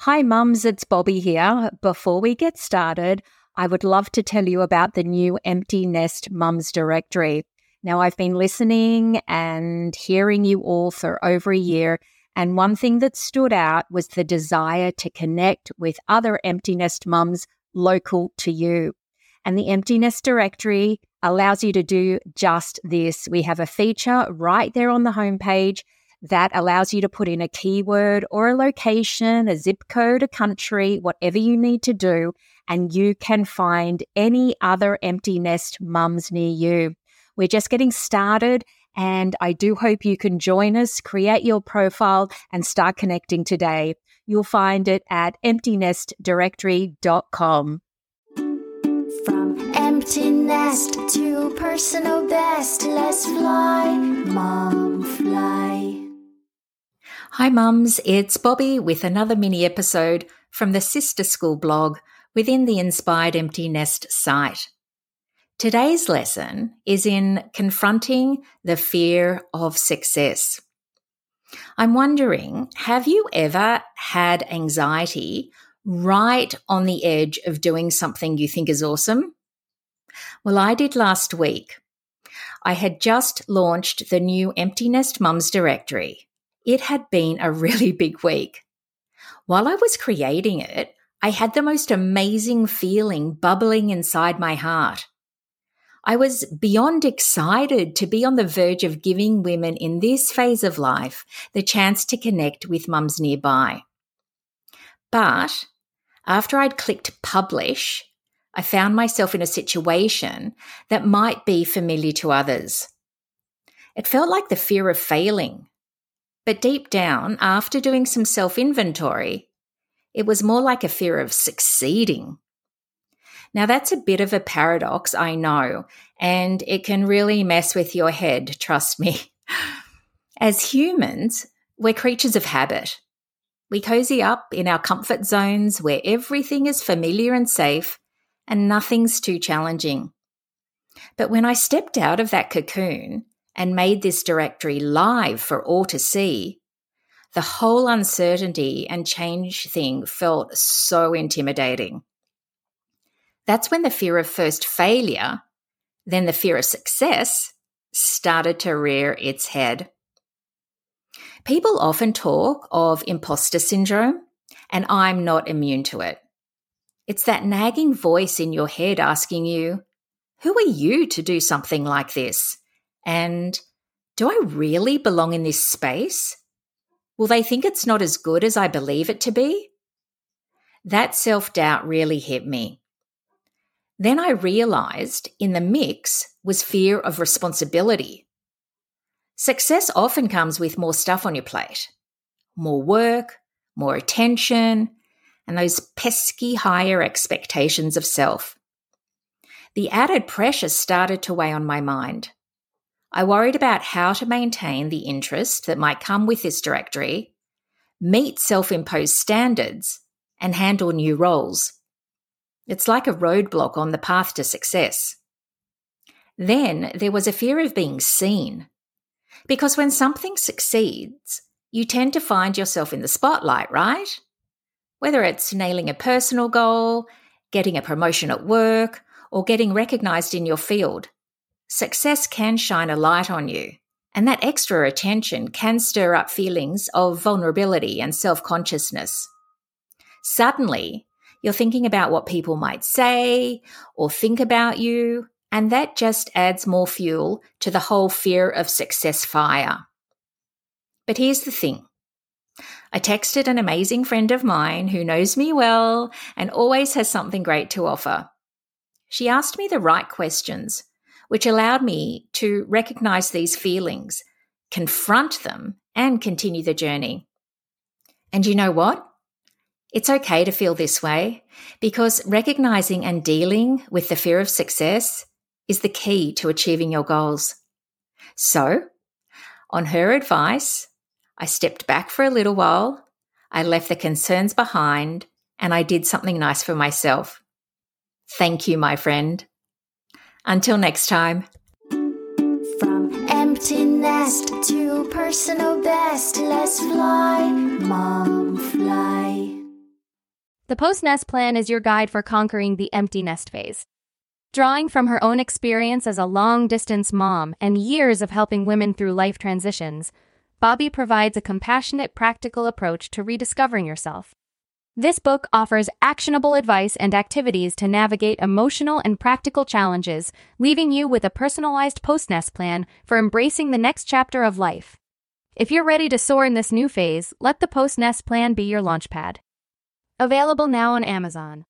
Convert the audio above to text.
Hi, mums, it's Bobbi here. Before we get started, I would love to tell you about the new Empty Nest Mums Directory. Now, I've been listening and hearing you all for over a year, and one thing that stood out was the desire to connect with other empty nest mums local to you. And the Empty Nest Directory allows you to do just this. We have a feature right there on the homepage that allows you to put in a keyword or a location, a zip code, a country, whatever you need to do, and you can find any other empty nest mums near you. We're just getting started. And I do hope you can join us, create your profile, and start connecting today. You'll find it at emptynestdirectory.com. From empty nest to personal best, let's fly, mom, fly. Hi, mums. It's Bobbi with another mini episode from the Sister School blog within the Inspired Empty Nest site. Today's lesson is in confronting the fear of success. I'm wondering, have you ever had anxiety right on the edge of doing something you think is awesome? Well, I did last week. I had just launched the new Empty Nest Mums directory. It had been a really big week. While I was creating it, I had the most amazing feeling bubbling inside my heart. I was beyond excited to be on the verge of giving women in this phase of life the chance to connect with mums nearby. But after I'd clicked publish, I found myself in a situation that might be familiar to others. It felt like the fear of failing. But deep down, after doing some self inventory, it was more like a fear of succeeding. Now, that's a bit of a paradox, I know, and it can really mess with your head, trust me. As humans, we're creatures of habit. We cozy up in our comfort zones where everything is familiar and safe and nothing's too challenging. But when I stepped out of that cocoon and made this directory live for all to see, the whole uncertainty and change thing felt so intimidating. That's when the fear of first failure, then the fear of success, started to rear its head. People often talk of imposter syndrome, and I'm not immune to it. It's that nagging voice in your head asking you, Who are you to do something like this? And do I really belong in this space? Will they think it's not as good as I believe it to be? That self doubt really hit me. Then I realized in the mix was fear of responsibility. Success often comes with more stuff on your plate more work, more attention, and those pesky higher expectations of self. The added pressure started to weigh on my mind. I worried about how to maintain the interest that might come with this directory, meet self imposed standards, and handle new roles. It's like a roadblock on the path to success. Then there was a fear of being seen. Because when something succeeds, you tend to find yourself in the spotlight, right? Whether it's nailing a personal goal, getting a promotion at work, or getting recognized in your field, success can shine a light on you. And that extra attention can stir up feelings of vulnerability and self consciousness. Suddenly, you're thinking about what people might say or think about you, and that just adds more fuel to the whole fear of success fire. But here's the thing. I texted an amazing friend of mine who knows me well and always has something great to offer. She asked me the right questions, which allowed me to recognize these feelings, confront them, and continue the journey. And you know what? It's okay to feel this way because recognizing and dealing with the fear of success is the key to achieving your goals. So, on her advice, I stepped back for a little while, I left the concerns behind, and I did something nice for myself. Thank you, my friend. Until next time. From empty nest to personal best, let's fly, mom, fly. The post nest plan is your guide for conquering the empty nest phase. Drawing from her own experience as a long distance mom and years of helping women through life transitions, Bobbi provides a compassionate, practical approach to rediscovering yourself. This book offers actionable advice and activities to navigate emotional and practical challenges, leaving you with a personalized post nest plan for embracing the next chapter of life. If you're ready to soar in this new phase, let the post nest plan be your launchpad. Available now on Amazon.